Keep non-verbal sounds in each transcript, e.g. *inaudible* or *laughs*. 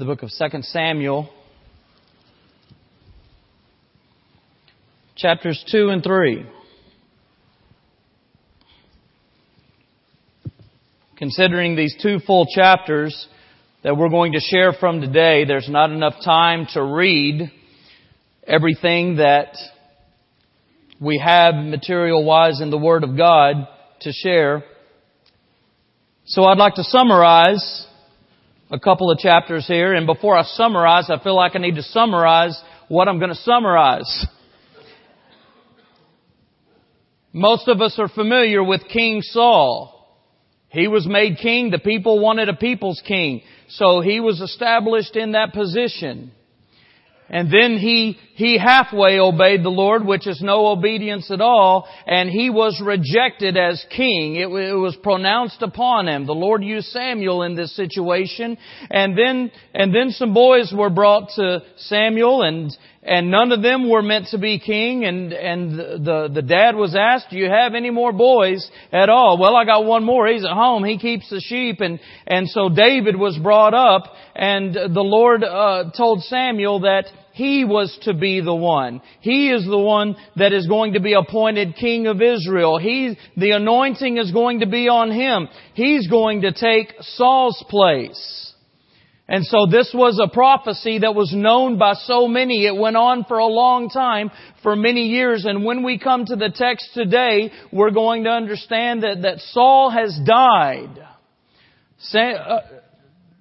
the book of 2 Samuel, chapters 2 and 3. Considering these two full chapters that we're going to share from today, there's not enough time to read everything that we have material wise in the Word of God to share. So I'd like to summarize a couple of chapters here, and before I summarize, I feel like I need to summarize what I'm going to summarize. Most of us are familiar with King Saul. He was made king. The people wanted a people's king. So he was established in that position. And then he, he halfway obeyed the Lord, which is no obedience at all, and he was rejected as king. It, it, was pronounced upon him. The Lord used Samuel in this situation, and then, and then some boys were brought to Samuel, and, and none of them were meant to be king, and, and the, the dad was asked, do you have any more boys at all? Well, I got one more. He's at home. He keeps the sheep, and, and so David was brought up, and the Lord, uh, told Samuel that he was to be the one. He is the one that is going to be appointed King of Israel. He, the anointing is going to be on him. He's going to take Saul's place. And so this was a prophecy that was known by so many. It went on for a long time, for many years. And when we come to the text today, we're going to understand that, that Saul has died. Uh,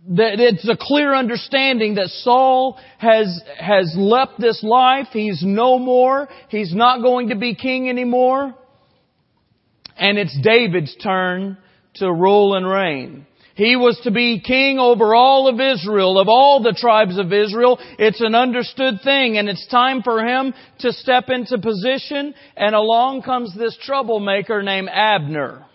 that it's a clear understanding that Saul has, has left this life. He's no more. He's not going to be king anymore. And it's David's turn to rule and reign. He was to be king over all of Israel, of all the tribes of Israel. It's an understood thing and it's time for him to step into position and along comes this troublemaker named Abner.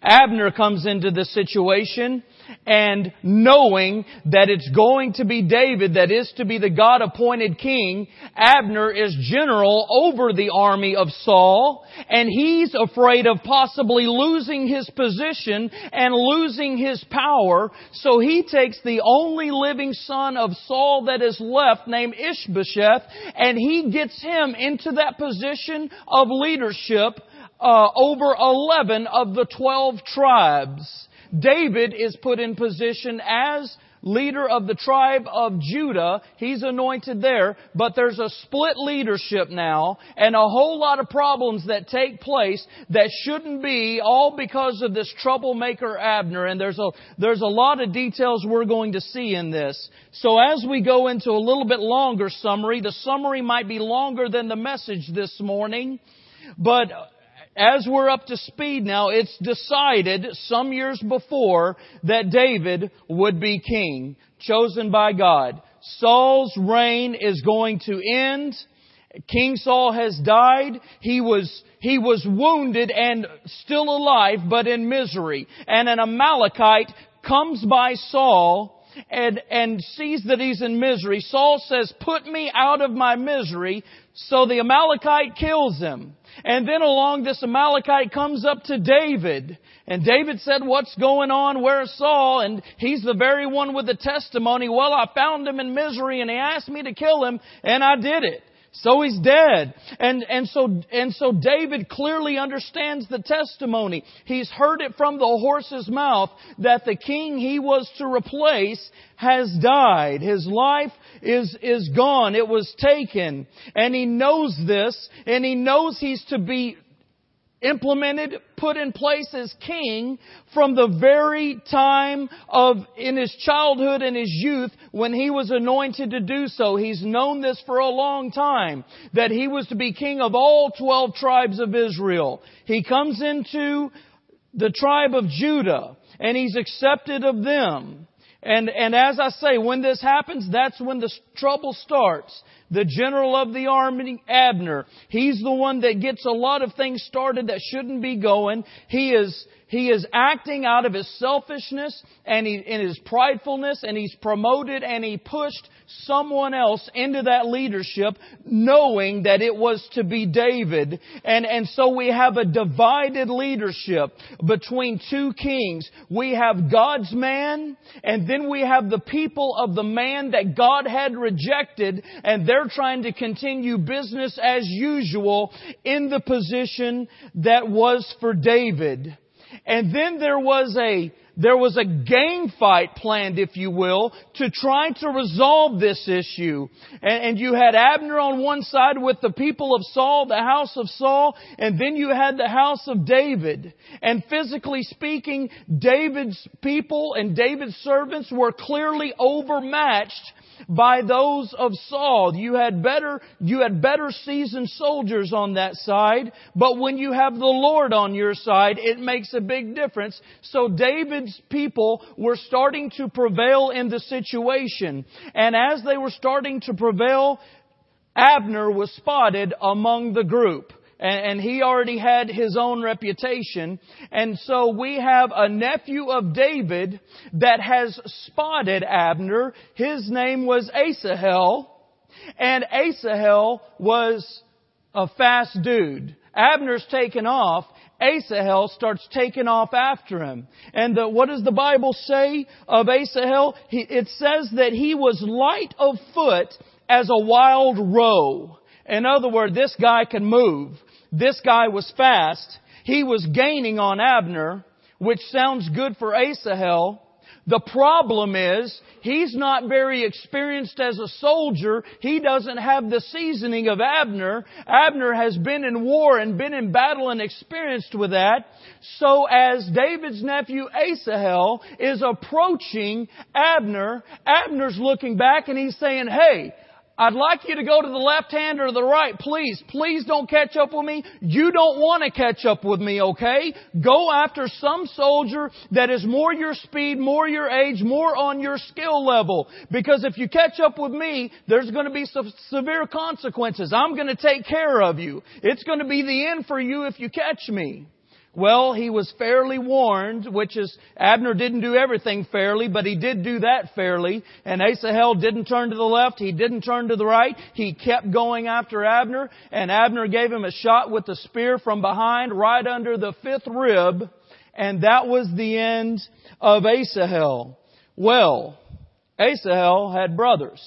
Abner comes into the situation and knowing that it's going to be David that is to be the God appointed king, Abner is general over the army of Saul, and he's afraid of possibly losing his position and losing his power, so he takes the only living son of Saul that is left named Ishbosheth, and he gets him into that position of leadership uh, over 11 of the 12 tribes. David is put in position as leader of the tribe of Judah. He's anointed there, but there's a split leadership now and a whole lot of problems that take place that shouldn't be all because of this troublemaker Abner. And there's a, there's a lot of details we're going to see in this. So as we go into a little bit longer summary, the summary might be longer than the message this morning, but as we're up to speed now, it's decided some years before that David would be king, chosen by God. Saul's reign is going to end. King Saul has died. He was, he was wounded and still alive, but in misery. And an Amalekite comes by Saul and, and sees that he's in misery. Saul says, put me out of my misery. So the Amalekite kills him. And then along this Amalekite comes up to David. And David said, what's going on? Where's Saul? And he's the very one with the testimony. Well, I found him in misery and he asked me to kill him and I did it. So he's dead. And, and so, and so David clearly understands the testimony. He's heard it from the horse's mouth that the king he was to replace has died. His life is, is gone. It was taken. And he knows this, and he knows he's to be implemented, put in place as king from the very time of, in his childhood and his youth when he was anointed to do so. He's known this for a long time, that he was to be king of all 12 tribes of Israel. He comes into the tribe of Judah and he's accepted of them. And, and as I say, when this happens, that's when the trouble starts. the general of the army, Abner. He's the one that gets a lot of things started that shouldn't be going. He is, he is acting out of his selfishness and he, in his pridefulness and he's promoted and he pushed someone else into that leadership knowing that it was to be David. And, and so we have a divided leadership between two kings. We have God's man and then we have the people of the man that God had rejected and they're trying to continue business as usual in the position that was for David. And then there was a there was a gang fight planned, if you will, to try to resolve this issue. And, and, you had Abner on one side with the people of Saul, the house of Saul, and then you had the house of David. And physically speaking, David's people and David's servants were clearly overmatched by those of Saul. You had better, you had better seasoned soldiers on that side, but when you have the Lord on your side, it makes a big difference. So David's people were starting to prevail in the situation. And as they were starting to prevail, Abner was spotted among the group and, he already had his own reputation. And so we have a nephew of David that has spotted Abner. His name was Asahel, and Asahel was a fast dude. Abner's taken off. Asahel starts taking off after him. And the, what does the Bible say of Asahel? He, it says that he was light of foot as a wild roe. In other words, this guy can move. This guy was fast. He was gaining on Abner, which sounds good for Asahel. The problem is, he's not very experienced as a soldier. He doesn't have the seasoning of Abner. Abner has been in war and been in battle and experienced with that. So as David's nephew Asahel is approaching Abner, Abner's looking back and he's saying, hey, I'd like you to go to the left hand or the right. Please, please don't catch up with me. You don't want to catch up with me, okay? Go after some soldier that is more your speed, more your age, more on your skill level. Because if you catch up with me, there's going to be some severe consequences. I'm going to take care of you. It's going to be the end for you if you catch me. Well, he was fairly warned, which is, Abner didn't do everything fairly, but he did do that fairly. And Asahel didn't turn to the left, he didn't turn to the right. He kept going after Abner, and Abner gave him a shot with the spear from behind, right under the fifth rib, and that was the end of Asahel. Well, Asahel had brothers.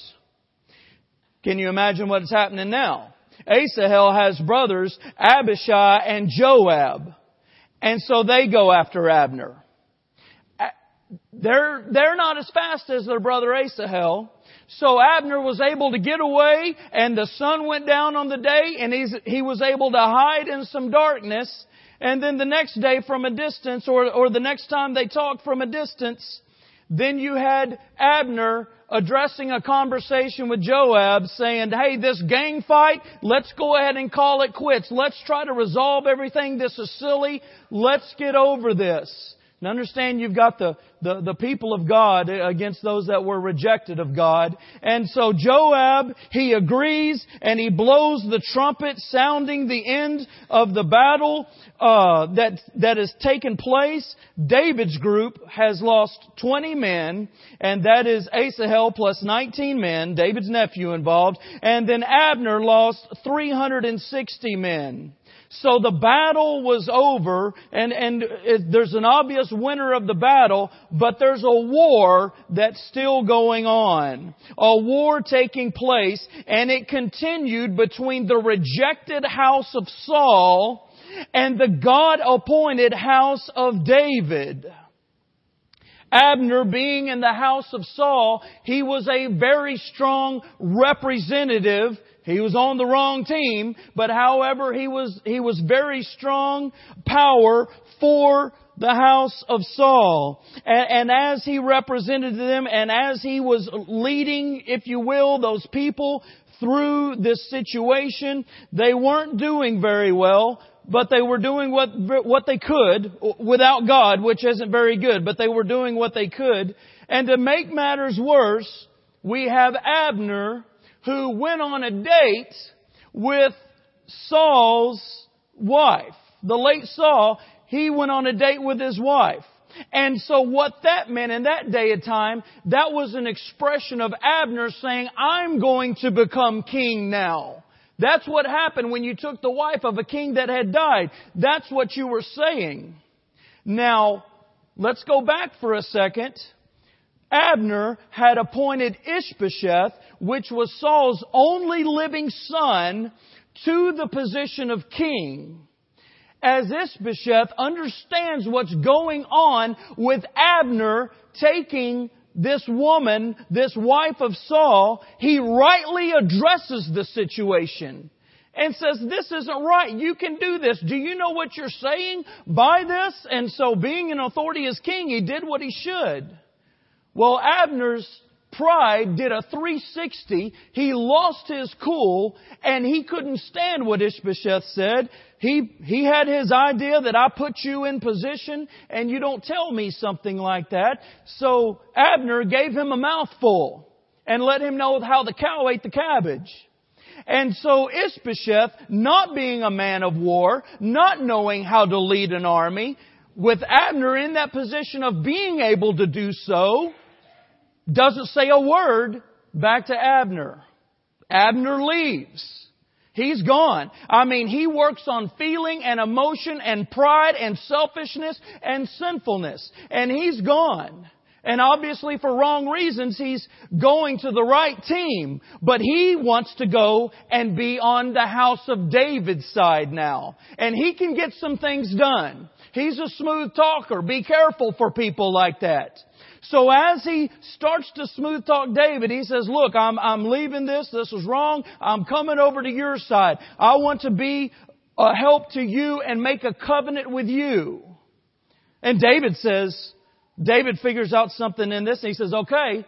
Can you imagine what's happening now? Asahel has brothers, Abishai and Joab. And so they go after Abner. They're, they're not as fast as their brother Asahel. So Abner was able to get away and the sun went down on the day and he's, he was able to hide in some darkness. And then the next day from a distance or, or the next time they talked from a distance, then you had Abner addressing a conversation with Joab saying, hey, this gang fight, let's go ahead and call it quits. Let's try to resolve everything. This is silly. Let's get over this. And understand you've got the, the, the, people of God against those that were rejected of God. And so Joab, he agrees and he blows the trumpet sounding the end of the battle uh, that, that has taken place. David's group has lost 20 men and that is Asahel plus 19 men, David's nephew involved. And then Abner lost 360 men. So the battle was over and, and it, there's an obvious winner of the battle, but there's a war that's still going on. A war taking place and it continued between the rejected house of Saul and the God appointed house of David. Abner being in the house of Saul, he was a very strong representative he was on the wrong team, but however, he was, he was very strong power for the house of Saul. And, and, as he represented them and as he was leading, if you will, those people through this situation, they weren't doing very well, but they were doing what, what they could without God, which isn't very good, but they were doing what they could. And to make matters worse, we have Abner who went on a date with Saul's wife. The late Saul, he went on a date with his wife. And so what that meant in that day of time, that was an expression of Abner saying, I'm going to become king now. That's what happened when you took the wife of a king that had died. That's what you were saying. Now, let's go back for a second. Abner had appointed Ishbosheth, which was Saul's only living son, to the position of king as Ishbosheth understands what's going on with Abner taking this woman, this wife of Saul, he rightly addresses the situation and says, this isn't right. You can do this. Do you know what you're saying by this? And so being an authority as king, he did what he should. Well, Abner's pride did a 360. He lost his cool and he couldn't stand what Ishbosheth said. He, he had his idea that I put you in position and you don't tell me something like that. So Abner gave him a mouthful and let him know how the cow ate the cabbage. And so Ishbosheth, not being a man of war, not knowing how to lead an army, with Abner in that position of being able to do so, doesn't say a word back to Abner. Abner leaves. He's gone. I mean, he works on feeling and emotion and pride and selfishness and sinfulness. And he's gone. And obviously for wrong reasons, he's going to the right team. But he wants to go and be on the house of David's side now. And he can get some things done. He's a smooth talker. Be careful for people like that. So as he starts to smooth talk David, he says, look, I'm, I'm leaving this. This was wrong. I'm coming over to your side. I want to be a help to you and make a covenant with you. And David says, David figures out something in this and he says, okay,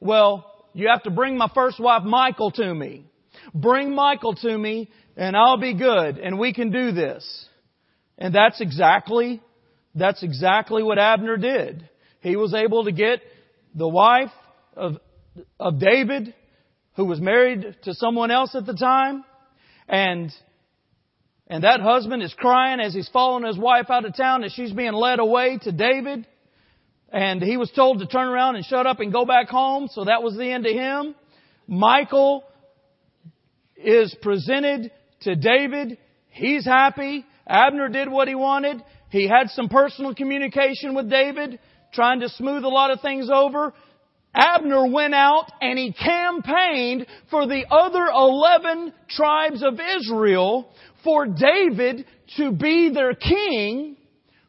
well, you have to bring my first wife Michal to me. Bring Michal to me and I'll be good and we can do this. And that's exactly, that's exactly what Abner did he was able to get the wife of, of David, who was married to someone else at the time, and and that husband is crying as he's following his wife out of town as she's being led away to David. And he was told to turn around and shut up and go back home, so that was the end of him. Michal is presented to David. He's happy. Abner did what he wanted. He had some personal communication with David trying to smooth a lot of things over. Abner went out and he campaigned for the other 11 tribes of Israel for David to be their king,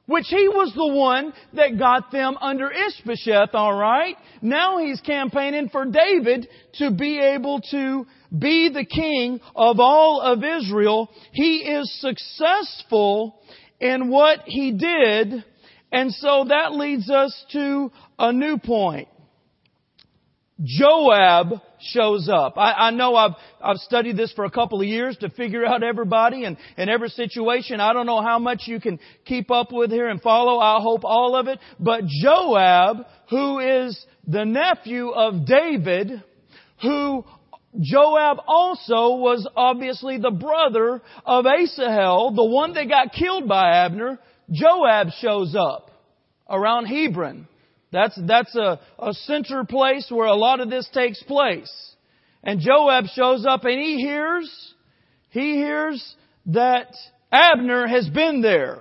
which he was the one that got them under Ishbosheth, alright? Now he's campaigning for David to be able to be the king of all of Israel. He is successful in what he did and so that leads us to a new point. Joab shows up. I, I, know I've, I've studied this for a couple of years to figure out everybody and, and every situation. I don't know how much you can keep up with here and follow. I hope all of it. But Joab, who is the nephew of David, who Joab also was obviously the brother of Asahel, the one that got killed by Abner, Joab shows up around Hebron. That's, that's a, a center place where a lot of this takes place. And Joab shows up and he hears, he hears that Abner has been there.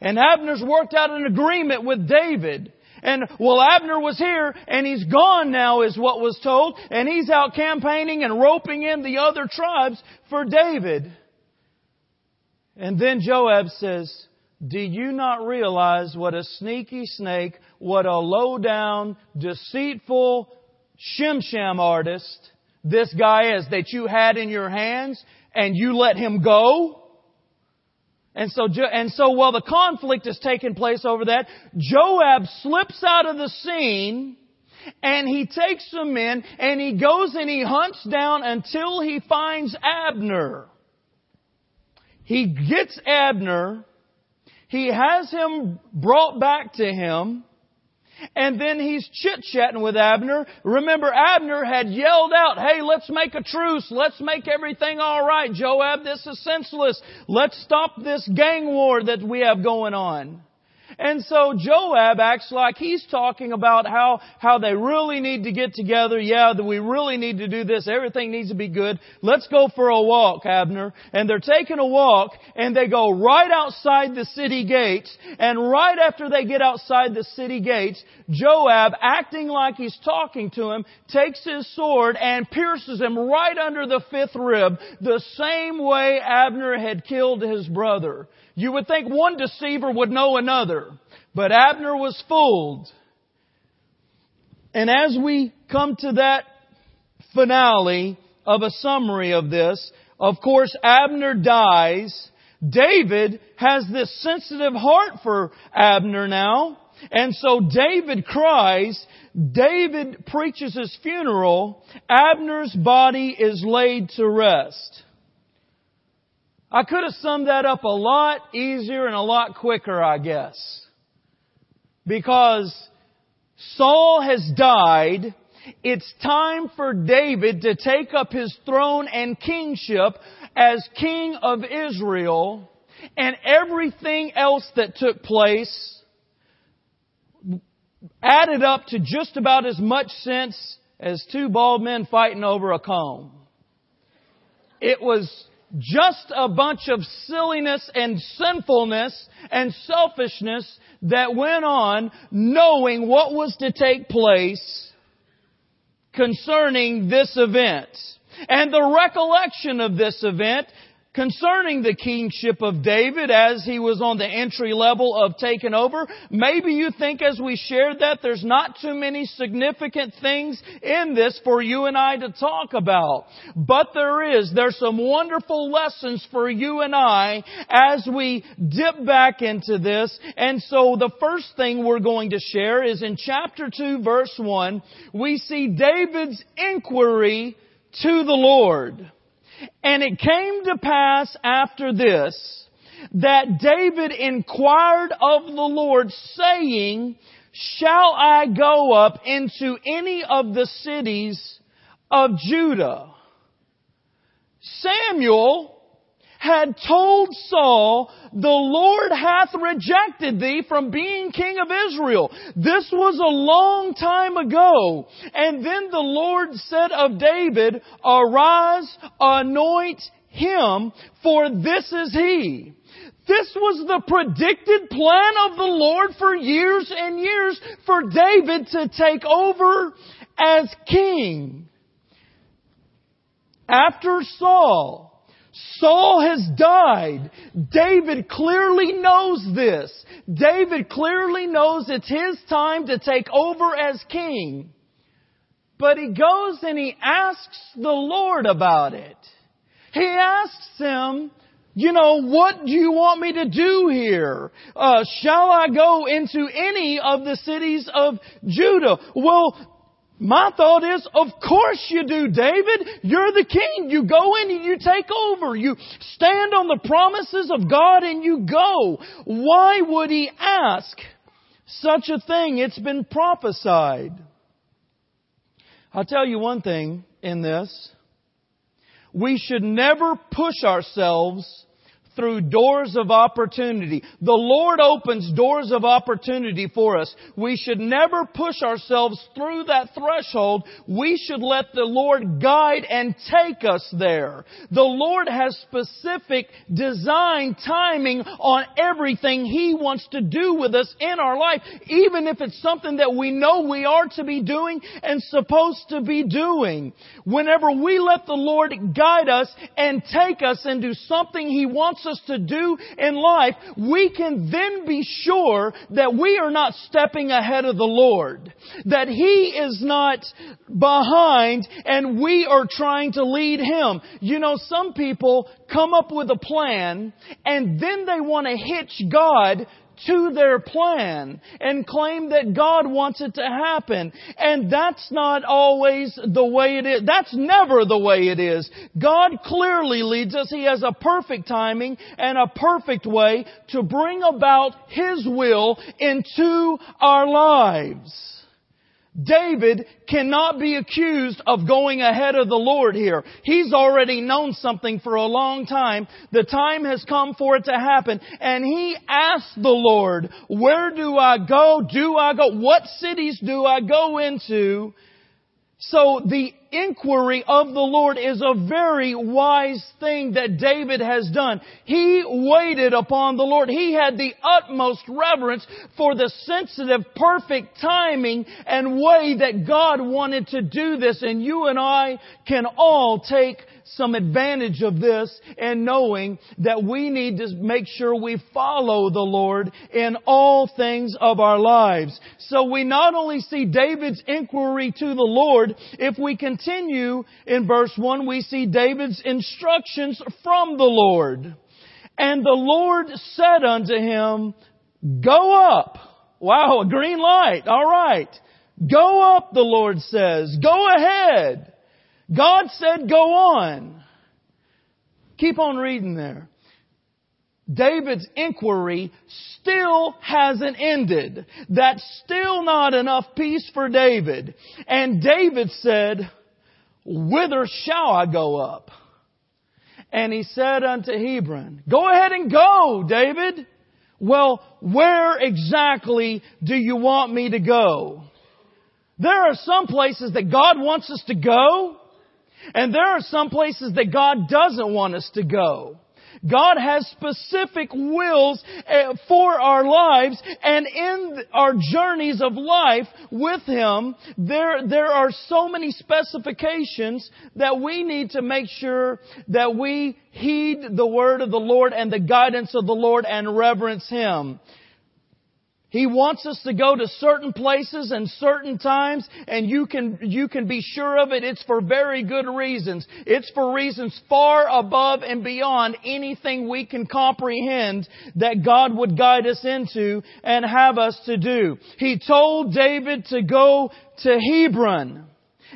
And Abner's worked out an agreement with David. And well, Abner was here and he's gone now is what was told. And he's out campaigning and roping in the other tribes for David. And then Joab says, do you not realize what a sneaky snake, what a low down, deceitful, shimsham artist this guy is that you had in your hands and you let him go? And so, and so while the conflict is taking place over that, Joab slips out of the scene and he takes some men and he goes and he hunts down until he finds Abner. He gets Abner he has him brought back to him, And then he's chit-chatting with Abner. Remember, Abner had yelled out, hey, let's make a truce. Let's make everything alright, Joab. This is senseless. Let's stop this gang war that we have going on. And so Joab acts like he's talking about how, how they really need to get together. Yeah, that we really need to do this. Everything needs to be good. Let's go for a walk, Abner. And they're taking a walk and they go right outside the city gates. And right after they get outside the city gates, Joab, acting like he's talking to him, takes his sword and pierces him right under the fifth rib, the same way Abner had killed his brother. You would think one deceiver would know another, but Abner was fooled. And as we come to that finale of a summary of this, of course Abner dies. David has this sensitive heart for Abner now. And so David cries, David preaches his funeral, Abner's body is laid to rest. I could have summed that up a lot easier and a lot quicker, I guess. Because Saul has died. It's time for David to take up his throne and kingship as king of Israel and everything else that took place added up to just about as much sense as two bald men fighting over a comb. It was just a bunch of silliness and sinfulness and selfishness that went on knowing what was to take place concerning this event. And the recollection of this event concerning the kingship of David as he was on the entry level of taking over. Maybe you think as we shared that there's not too many significant things in this for you and I to talk about. But there is. There's some wonderful lessons for you and I as we dip back into this. And so the first thing we're going to share is in chapter 2 verse 1, we see David's inquiry to the Lord. And it came to pass after this that David inquired of the Lord saying, Shall I go up into any of the cities of Judah? Samuel had told Saul, the Lord hath rejected thee from being king of Israel. This was a long time ago. And then the Lord said of David, arise, anoint him, for this is he. This was the predicted plan of the Lord for years and years for David to take over as king. After Saul, Saul has died. David clearly knows this. David clearly knows it's his time to take over as king. But he goes and he asks the Lord about it. He asks him, you know, what do you want me to do here? Uh, shall I go into any of the cities of Judah? Well, my thought is, of course you do, David. You're the king. You go in and you take over. You stand on the promises of God and you go. Why would he ask such a thing? It's been prophesied. I'll tell you one thing in this. We should never push ourselves through doors of opportunity. The Lord opens doors of opportunity for us. We should never push ourselves through that threshold. We should let the Lord guide and take us there. The Lord has specific design timing on everything He wants to do with us in our life, even if it's something that we know we are to be doing and supposed to be doing. Whenever we let the Lord guide us and take us into something He wants wants us to do in life, we can then be sure that we are not stepping ahead of the Lord. That He is not behind and we are trying to lead Him. You know, some people come up with a plan and then they want to hitch God to their plan and claim that God wants it to happen. And that's not always the way it is. That's never the way it is. God clearly leads us. He has a perfect timing and a perfect way to bring about His will into our lives. David cannot be accused of going ahead of the Lord here. He's already known something for a long time. The time has come for it to happen. And he asked the Lord, where do I go? Do I go? What cities do I go into? So the inquiry of the Lord is a very wise thing that David has done. He waited upon the Lord. He had the utmost reverence for the sensitive, perfect timing and way that God wanted to do this. And you and I can all take some advantage of this and knowing that we need to make sure we follow the Lord in all things of our lives. So we not only see David's inquiry to the Lord, if we continue in verse 1, we see David's instructions from the Lord. And the Lord said unto him, Go up. Wow, a green light. All right. Go up, the Lord says. Go ahead. God said go on. Keep on reading there. David's inquiry still hasn't ended. That's still not enough peace for David. And David said, Whither shall I go up? And he said unto Hebron, Go ahead and go, David. Well, where exactly do you want me to go? There are some places that God wants us to go, and there are some places that God doesn't want us to go. God has specific wills eh, for our lives and in our journeys of life with Him, there, there are so many specifications that we need to make sure that we heed the word of the Lord and the guidance of the Lord and reverence Him. He wants us to go to certain places and certain times, and you can, you can be sure of it. It's for very good reasons. It's for reasons far above and beyond anything we can comprehend that God would guide us into and have us to do. He told David to go to Hebron.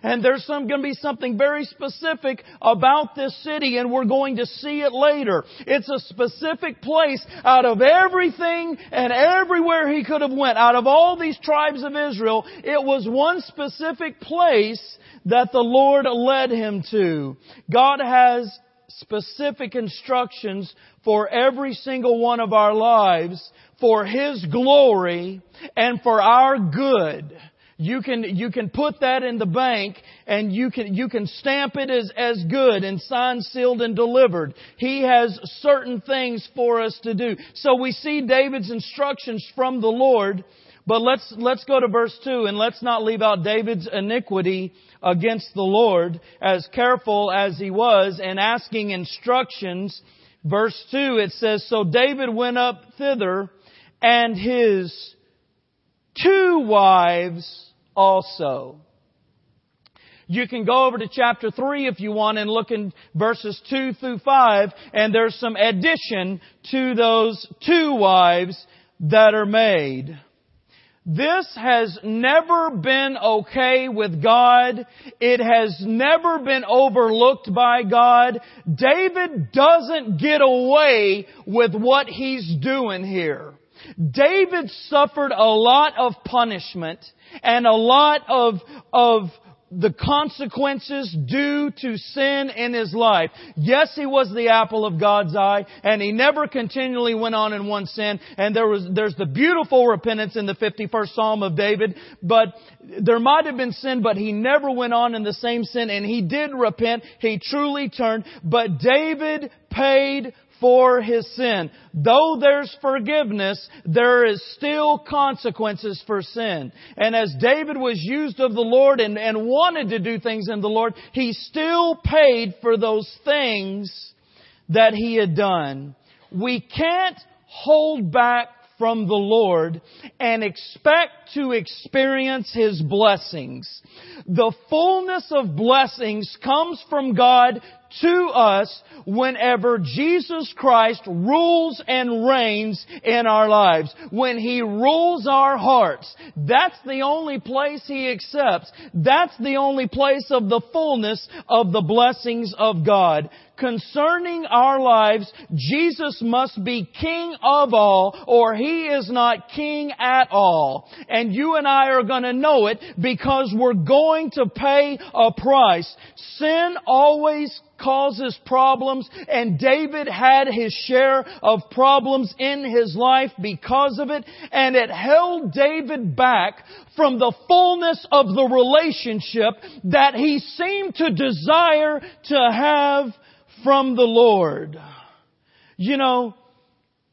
And there's some, going to be something very specific about this city and we're going to see it later. It's a specific place out of everything and everywhere he could have went. Out of all these tribes of Israel, it was one specific place that the Lord led him to. God has specific instructions for every single one of our lives for His glory and for our good. You can, you can put that in the bank and you can, you can stamp it as, as good and signed, sealed, and delivered. He has certain things for us to do. So we see David's instructions from the Lord, but let's, let's go to verse 2 and let's not leave out David's iniquity against the Lord as careful as he was in asking instructions. Verse 2 it says, So David went up thither and his two wives also. You can go over to chapter 3 if you want and look in verses 2 through 5 and there's some addition to those two wives that are made. This has never been okay with God. It has never been overlooked by God. David doesn't get away with what he's doing here. David suffered a lot of punishment and a lot of, of the consequences due to sin in his life. Yes, he was the apple of God's eye, and he never continually went on in one sin. And there was, there's the beautiful repentance in the 51st Psalm of David, but there might have been sin, but he never went on in the same sin, and he did repent. He truly turned, but David paid for his sin. Though there's forgiveness, there is still consequences for sin. And as David was used of the Lord and, and wanted to do things in the Lord, he still paid for those things that he had done. We can't hold back from the Lord and expect to experience His blessings. The fullness of blessings comes from God to us whenever Jesus Christ rules and reigns in our lives. When He rules our hearts. That's the only place He accepts. That's the only place of the fullness of the blessings of God concerning our lives, Jesus must be king of all or he is not king at all. And you and I are going to know it because we're going to pay a price. Sin always causes problems and David had his share of problems in his life because of it and it held David back from the fullness of the relationship that he seemed to desire to have from the Lord. You know,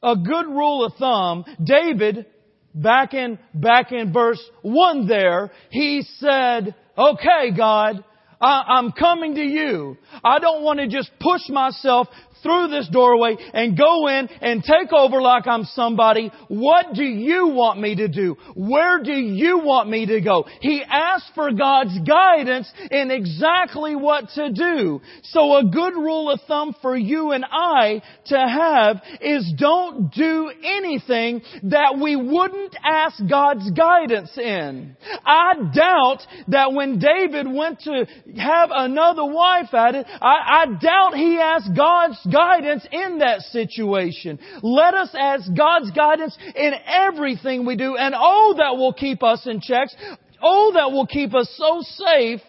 a good rule of thumb, David, back in, back in verse 1 there, he said, okay God, I, am coming to you. I don't want to just push myself through this doorway and go in and take over like I'm somebody. What do you want me to do? Where do you want me to go? He asked for God's guidance in exactly what to do. So a good rule of thumb for you and I to have is don't do anything that we wouldn't ask God's guidance in. I doubt that when David went to have another wife at it, I, I doubt he asked God's guidance in that situation. Let us ask God's guidance in everything we do, and oh, that will keep us in checks. Oh, that will keep us so safe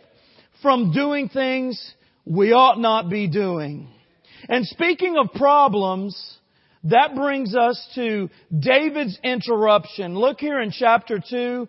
from doing things we ought not be doing. And speaking of problems, that brings us to David's interruption. Look here in chapter 2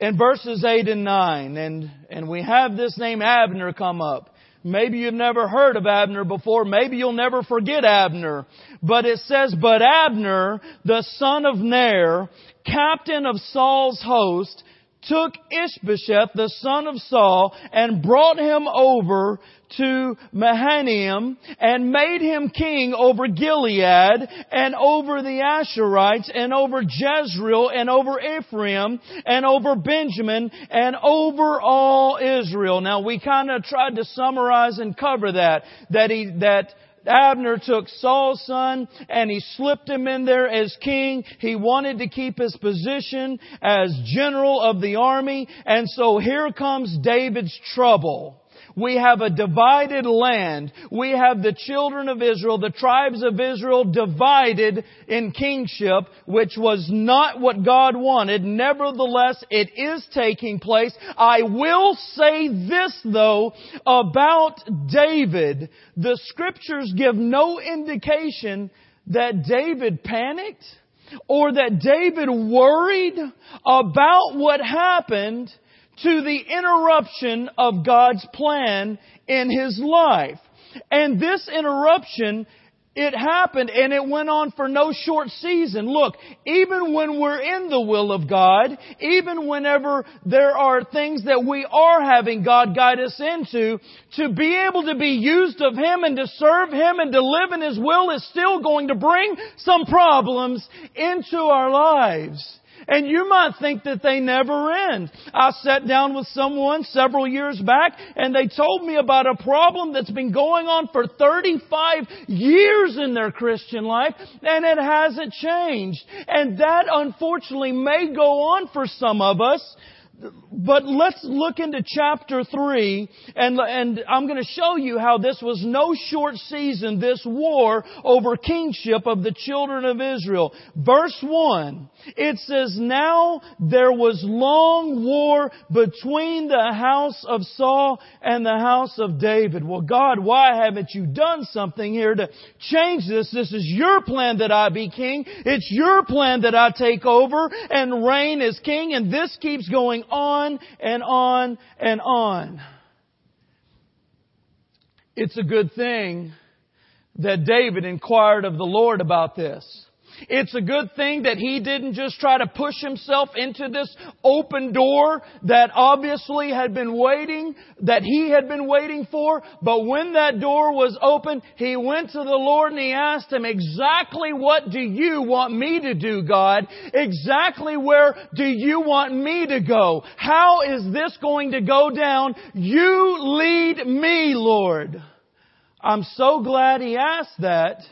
in verses 8 and 9. And, and we have this name Abner come up. Maybe you've never heard of Abner before. Maybe you'll never forget Abner. But it says, But Abner, the son of Ner, captain of Saul's host, took Ishbosheth, the son of Saul, and brought him over to Mahanaim and made him king over Gilead and over the Ashurites and over Jezreel and over Ephraim and over Benjamin and over all Israel. Now we kind of tried to summarize and cover that, that he, that Abner took Saul's son and he slipped him in there as king. He wanted to keep his position as general of the army. And so here comes David's trouble. We have a divided land. We have the children of Israel, the tribes of Israel divided in kingship, which was not what God wanted. Nevertheless, it is taking place. I will say this though about David. The scriptures give no indication that David panicked or that David worried about what happened to the interruption of God's plan in his life. And this interruption, it happened and it went on for no short season. Look, even when we're in the will of God, even whenever there are things that we are having God guide us into, to be able to be used of Him and to serve Him and to live in His will is still going to bring some problems into our lives. And you might think that they never end. I sat down with someone several years back and they told me about a problem that's been going on for 35 years in their Christian life and it hasn't changed. And that unfortunately may go on for some of us but let's look into chapter 3 and, and I'm going to show you how this was no short season, this war over kingship of the children of Israel. Verse 1, it says, Now there was long war between the house of Saul and the house of David. Well God, why haven't you done something here to change this? This is your plan that I be king. It's your plan that I take over and reign as king and this keeps going on and on and on. It's a good thing that David inquired of the Lord about this. It's a good thing that he didn't just try to push himself into this open door that obviously had been waiting, that he had been waiting for. But when that door was open, he went to the Lord and he asked him, exactly what do you want me to do, God? Exactly where do you want me to go? How is this going to go down? You lead me, Lord. I'm so glad he asked that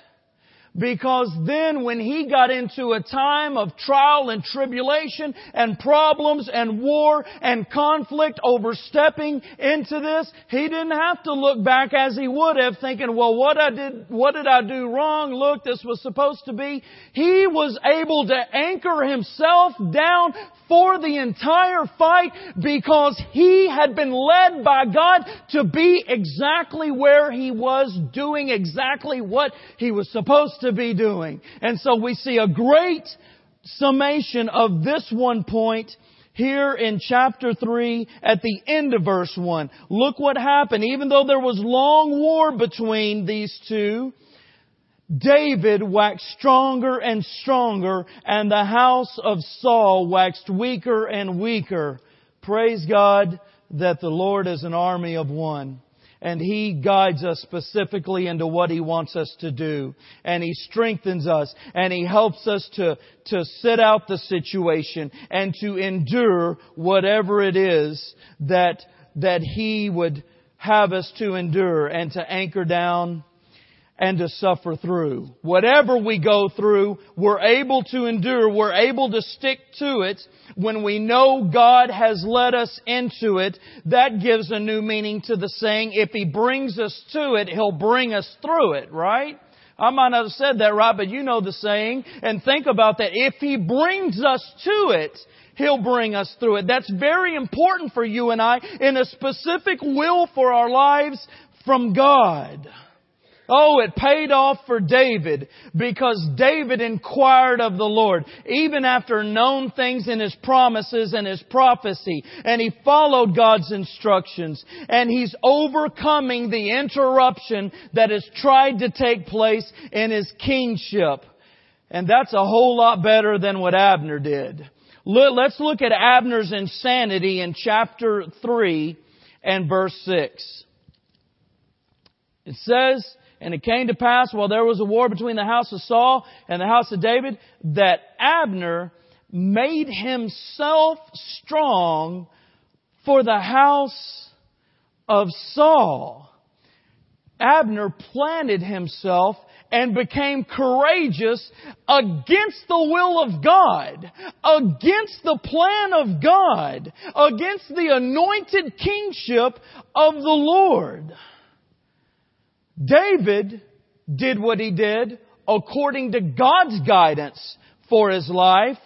because then when he got into a time of trial and tribulation and problems and war and conflict overstepping into this, he didn't have to look back as he would have thinking, well, what I did, what did I do wrong? Look, this was supposed to be. He was able to anchor himself down for the entire fight because he had been led by God to be exactly where he was doing exactly what he was supposed to be doing. And so we see a great summation of this one point here in chapter 3 at the end of verse 1. Look what happened. Even though there was long war between these two, David waxed stronger and stronger, and the house of Saul waxed weaker and weaker. Praise God that the Lord is an army of one. And He guides us specifically into what He wants us to do. And He strengthens us. And He helps us to, to sit out the situation and to endure whatever it is that, that He would have us to endure and to anchor down and to suffer through. Whatever we go through, we're able to endure, we're able to stick to it when we know God has led us into it. That gives a new meaning to the saying, if He brings us to it, He'll bring us through it, right? I might not have said that right, but you know the saying, and think about that. If He brings us to it, He'll bring us through it. That's very important for you and I in a specific will for our lives from God. Oh, it paid off for David because David inquired of the Lord, even after known things in his promises and his prophecy, and he followed God's instructions, and he's overcoming the interruption that has tried to take place in his kingship. And that's a whole lot better than what Abner did. Let's look at Abner's insanity in chapter 3 and verse 6. It says, and it came to pass while there was a war between the house of Saul and the house of David that Abner made himself strong for the house of Saul. Abner planted himself and became courageous against the will of God, against the plan of God, against the anointed kingship of the Lord. David did what he did according to God's guidance for his life.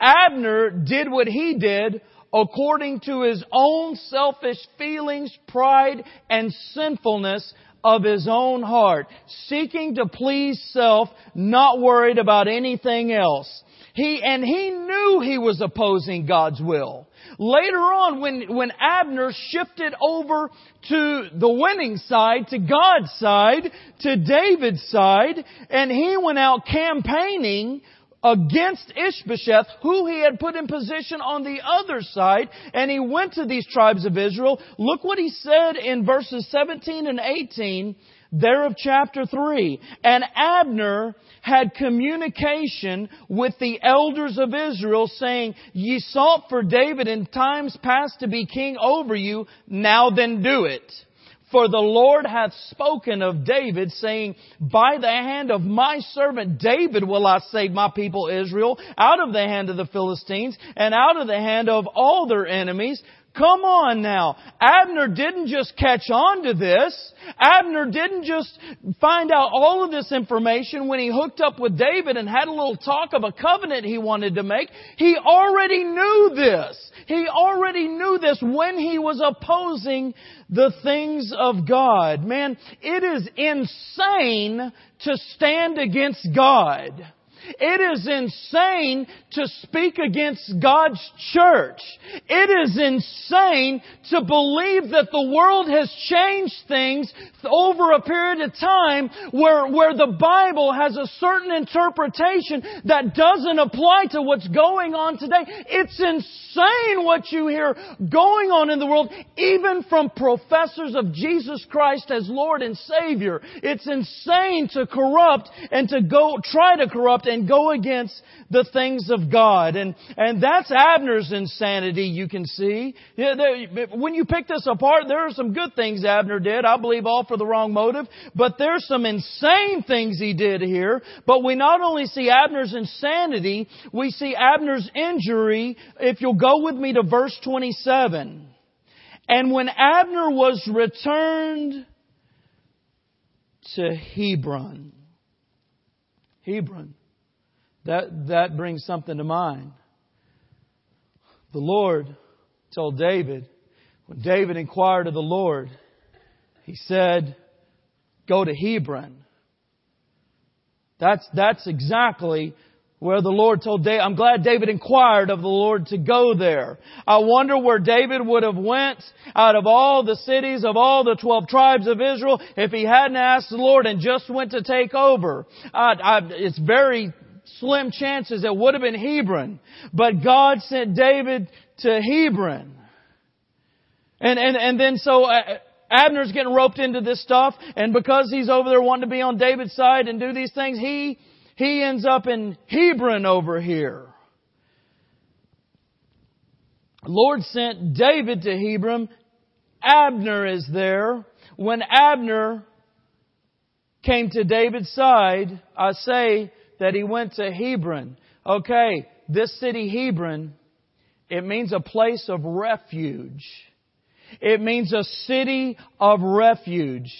Abner did what he did according to his own selfish feelings, pride, and sinfulness of his own heart, seeking to please self, not worried about anything else. He, and he knew he was opposing God's will. Later on, when, when Abner shifted over to the winning side, to God's side, to David's side, and he went out campaigning against Ishbosheth, who he had put in position on the other side, and he went to these tribes of Israel. Look what he said in verses 17 and 18 there of chapter 3. And Abner had communication with the elders of Israel saying, Ye sought for David in times past to be king over you, now then do it. For the Lord hath spoken of David, saying, By the hand of my servant David will I save my people Israel out of the hand of the Philistines and out of the hand of all their enemies. Come on now. Abner didn't just catch on to this. Abner didn't just find out all of this information when he hooked up with David and had a little talk of a covenant he wanted to make. He already knew this. He already knew this when he was opposing the things of God. Man, it is insane to stand against God. It is insane to speak against God's church. It is insane to believe that the world has changed things over a period of time where, where the Bible has a certain interpretation that doesn't apply to what's going on today. It's insane what you hear going on in the world, even from professors of Jesus Christ as Lord and Savior. It's insane to corrupt and to go, try to corrupt and go against the things of God. And, and that's Abner's insanity, you can see. When you pick this apart, there are some good things Abner did. I believe all for the wrong motive. But there's some insane things he did here. But we not only see Abner's insanity, we see Abner's injury. If you'll go with me to verse 27. And when Abner was returned to Hebron, Hebron, that, that brings something to mind. The Lord told David, when David inquired of the Lord, he said, go to Hebron. That's, that's exactly where the Lord told David, I'm glad David inquired of the Lord to go there. I wonder where David would have went out of all the cities of all the 12 tribes of Israel if he hadn't asked the Lord and just went to take over. I, I, it's very slim chances it would have been Hebron. But God sent David to Hebron. And, and, and then so, uh, Abner's getting roped into this stuff, and because he's over there wanting to be on David's side and do these things, he he ends up in Hebron over here. Lord sent David to Hebron. Abner is there. When Abner came to David's side, I say that he went to Hebron. Okay, this city Hebron, it means a place of refuge. It means a city of refuge.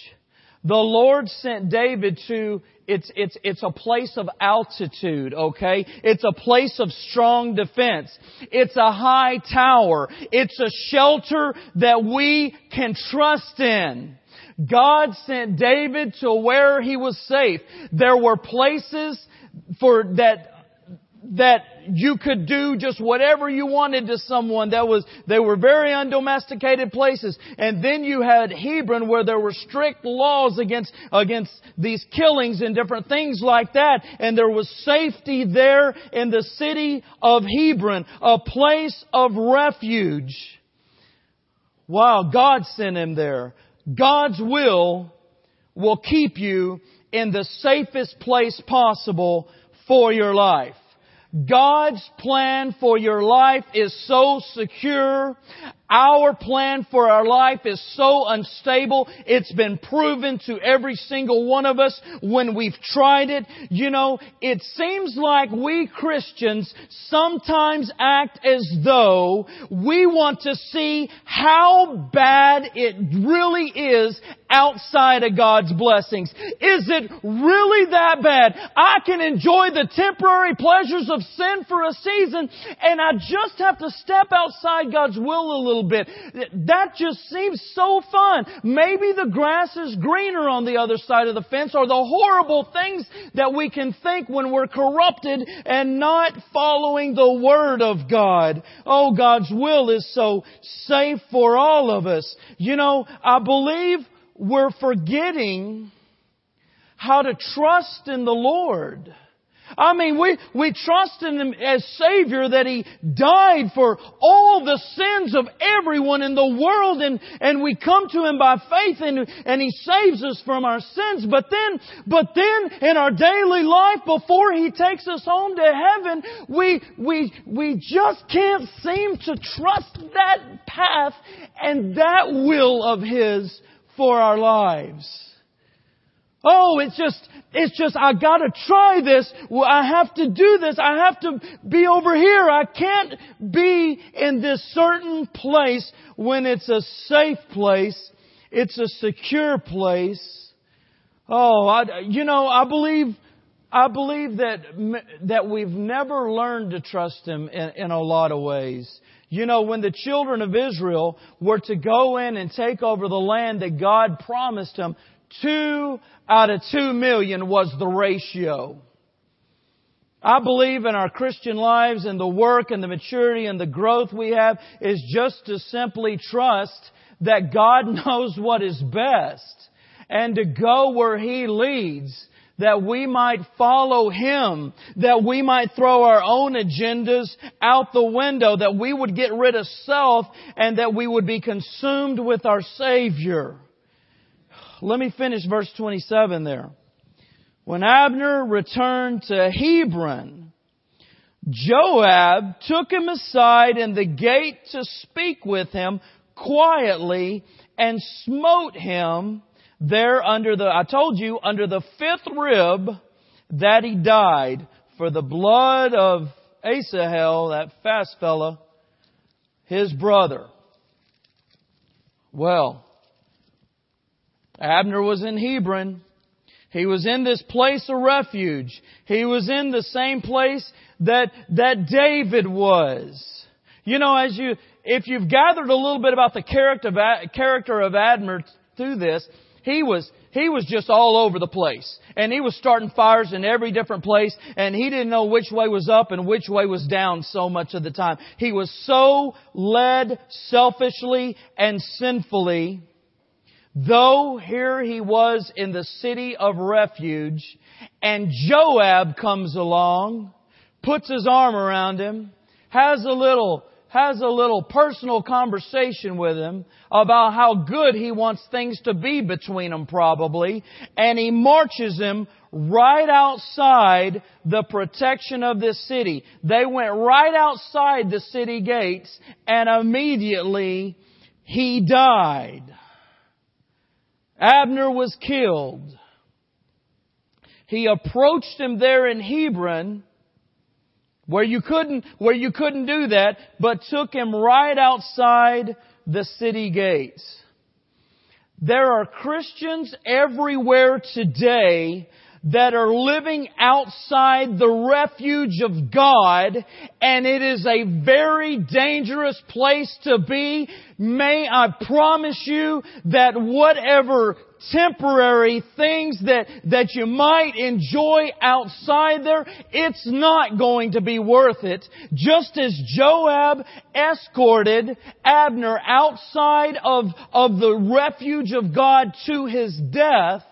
The Lord sent David to it's, it's, it's a place of altitude, okay? It's a place of strong defense. It's a high tower. It's a shelter that we can trust in. God sent David to where he was safe. There were places for that that you could do just whatever you wanted to someone that was, they were very undomesticated places. And then you had Hebron where there were strict laws against, against these killings and different things like that. And there was safety there in the city of Hebron, a place of refuge. Wow, God sent him there. God's will will keep you in the safest place possible for your life. God's plan for your life is so secure. Our plan for our life is so unstable. It's been proven to every single one of us when we've tried it. You know, it seems like we Christians sometimes act as though we want to see how bad it really is outside of God's blessings. Is it really that bad? I can enjoy the temporary pleasures of sin for a season and I just have to step outside God's will a little little bit. That just seems so fun. Maybe the grass is greener on the other side of the fence or the horrible things that we can think when we're corrupted and not following the Word of God. Oh, God's will is so safe for all of us. You know, I believe we're forgetting how to trust in the Lord. I mean, we, we trust in Him as Savior that He died for all the sins of everyone in the world and, and we come to Him by faith and, and He saves us from our sins. But then, but then in our daily life before He takes us home to heaven, we, we, we just can't seem to trust that path and that will of His for our lives. Oh, it's just, it's just, I gotta try this. I have to do this. I have to be over here. I can't be in this certain place when it's a safe place. It's a secure place. Oh, I, you know, I believe, I believe that, that we've never learned to trust Him in, in a lot of ways. You know, when the children of Israel were to go in and take over the land that God promised them, Two out of two million was the ratio. I believe in our Christian lives and the work and the maturity and the growth we have is just to simply trust that God *laughs* knows what is best and to go where He leads that we might follow Him, that we might throw our own agendas out the window, that we would get rid of self and that we would be consumed with our Savior. Let me finish verse 27 there. When Abner returned to Hebron, Joab took him aside in the gate to speak with him quietly and smote him there under the, I told you, under the fifth rib that he died for the blood of Asahel, that fast fella, his brother. Well, Abner was in Hebron. He was in this place of refuge. He was in the same place that, that David was. You know, as you, if you've gathered a little bit about the character of, character of Abner through this, he was, he was just all over the place. And he was starting fires in every different place and he didn't know which way was up and which way was down so much of the time. He was so led selfishly and sinfully Though here he was in the city of refuge and Joab comes along, puts his arm around him, has a little, has a little personal conversation with him about how good he wants things to be between them probably, and he marches him right outside the protection of this city. They went right outside the city gates and immediately he died. Abner was killed. He approached him there in Hebron, where you couldn't, where you couldn't do that, but took him right outside the city gates. There are Christians everywhere today that are living outside the refuge of God and it is a very dangerous place to be. May I promise you that whatever temporary things that, that you might enjoy outside there, it's not going to be worth it. Just as Joab escorted Abner outside of, of the refuge of God to his death,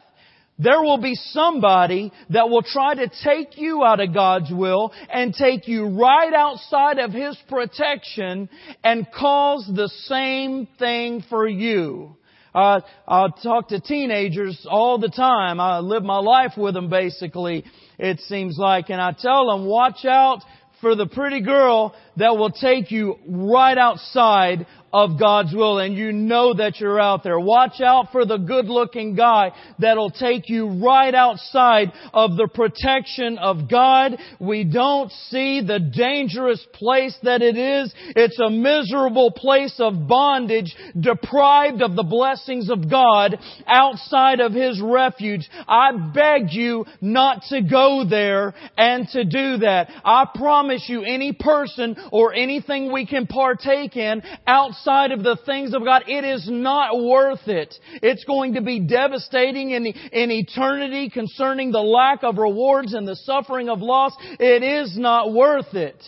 there will be somebody that will try to take you out of God's will and take you right outside of His protection and cause the same thing for you. Uh, I talk to teenagers all the time. I live my life with them basically, it seems like, and I tell them, watch out for the pretty girl that will take you right outside of God's will and you know that you're out there. Watch out for the good looking guy that'll take you right outside of the protection of God. We don't see the dangerous place that it is. It's a miserable place of bondage, deprived of the blessings of God outside of His refuge. I beg you not to go there and to do that. I promise you any person or anything we can partake in outside outside of the things of God, it is not worth it. It's going to be devastating in, in eternity concerning the lack of rewards and the suffering of loss. It is not worth it.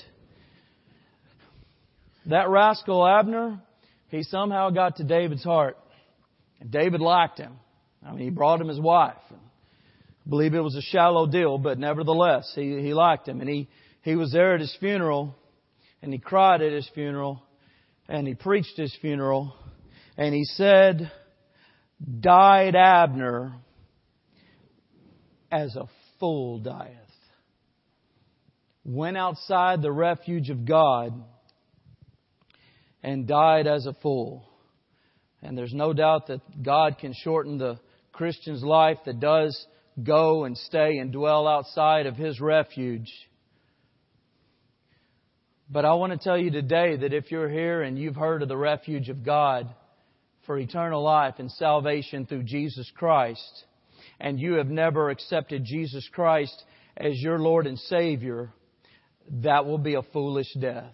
That rascal Abner, he somehow got to David's heart. And David liked him. I mean, he brought him his wife. I believe it was a shallow deal, but nevertheless, he, he liked him. And he, he was there at his funeral, and he cried at his funeral and he preached his funeral, and he said, Died Abner as a fool dieth. Went outside the refuge of God and died as a fool. And there's no doubt that God can shorten the Christian's life that does go and stay and dwell outside of his refuge. But I want to tell you today that if you're here and you've heard of the refuge of God for eternal life and salvation through Jesus Christ, and you have never accepted Jesus Christ as your Lord and Savior, that will be a foolish death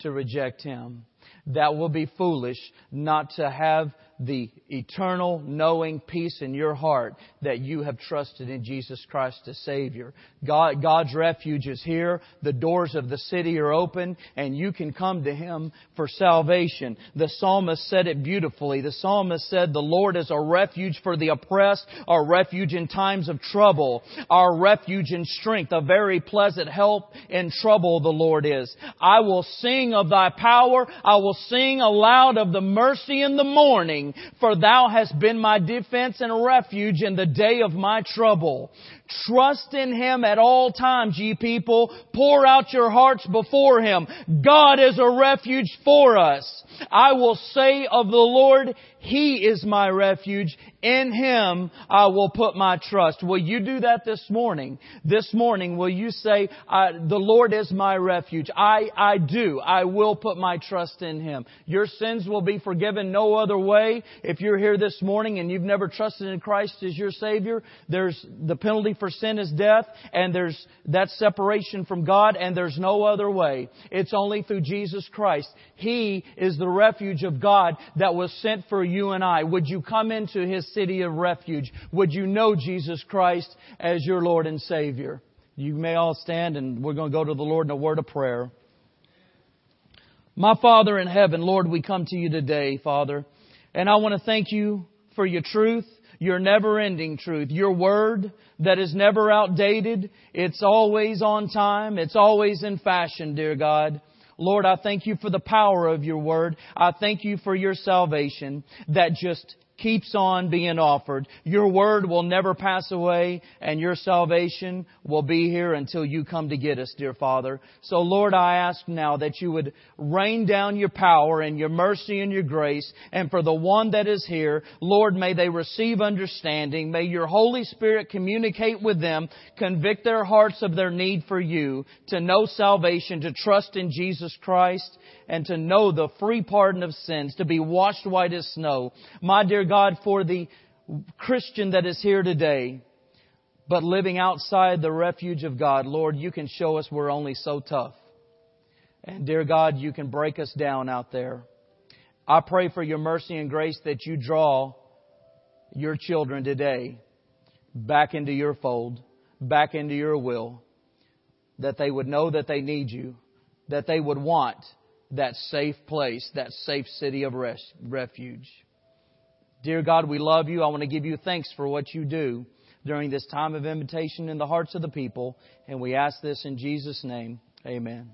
to reject Him. That will be foolish not to have the eternal knowing peace in your heart that you have trusted in Jesus Christ as Savior. God, God's refuge is here. The doors of the city are open and you can come to Him for salvation. The psalmist said it beautifully. The psalmist said, the Lord is a refuge for the oppressed, a refuge in times of trouble, our refuge in strength, a very pleasant help in trouble the Lord is. I will sing of thy power. I will sing aloud of the mercy in the morning, for thou hast been my defense and refuge in the day of my trouble. Trust in Him at all times, ye people. Pour out your hearts before Him. God is a refuge for us. I will say of the Lord, He is my refuge. In Him I will put my trust. Will you do that this morning? This morning, will you say, the Lord is my refuge? I, I do. I will put my trust in Him. Your sins will be forgiven no other way. If you're here this morning and you've never trusted in Christ as your Savior, there's the penalty for sin is death, and there's that separation from God, and there's no other way. It's only through Jesus Christ. He is the refuge of God that was sent for you and I. Would you come into His city of refuge? Would you know Jesus Christ as your Lord and Savior? You may all stand and we're going to go to the Lord in a word of prayer. My Father in heaven, Lord, we come to you today, Father, and I want to thank you for your truth your never ending truth, your word that is never outdated. It's always on time. It's always in fashion, dear God. Lord, I thank you for the power of your word. I thank you for your salvation that just keeps on being offered. Your word will never pass away and your salvation will be here until you come to get us, dear Father. So Lord, I ask now that you would rain down your power and your mercy and your grace. And for the one that is here, Lord, may they receive understanding. May your Holy Spirit communicate with them, convict their hearts of their need for you, to know salvation, to trust in Jesus Christ and to know the free pardon of sins, to be washed white as snow. My dear God, for the Christian that is here today, but living outside the refuge of God, Lord, you can show us we're only so tough. And dear God, you can break us down out there. I pray for your mercy and grace that you draw your children today back into your fold, back into your will, that they would know that they need you, that they would want that safe place, that safe city of res- refuge. Dear God, we love you. I want to give you thanks for what you do during this time of invitation in the hearts of the people. And we ask this in Jesus' name. Amen.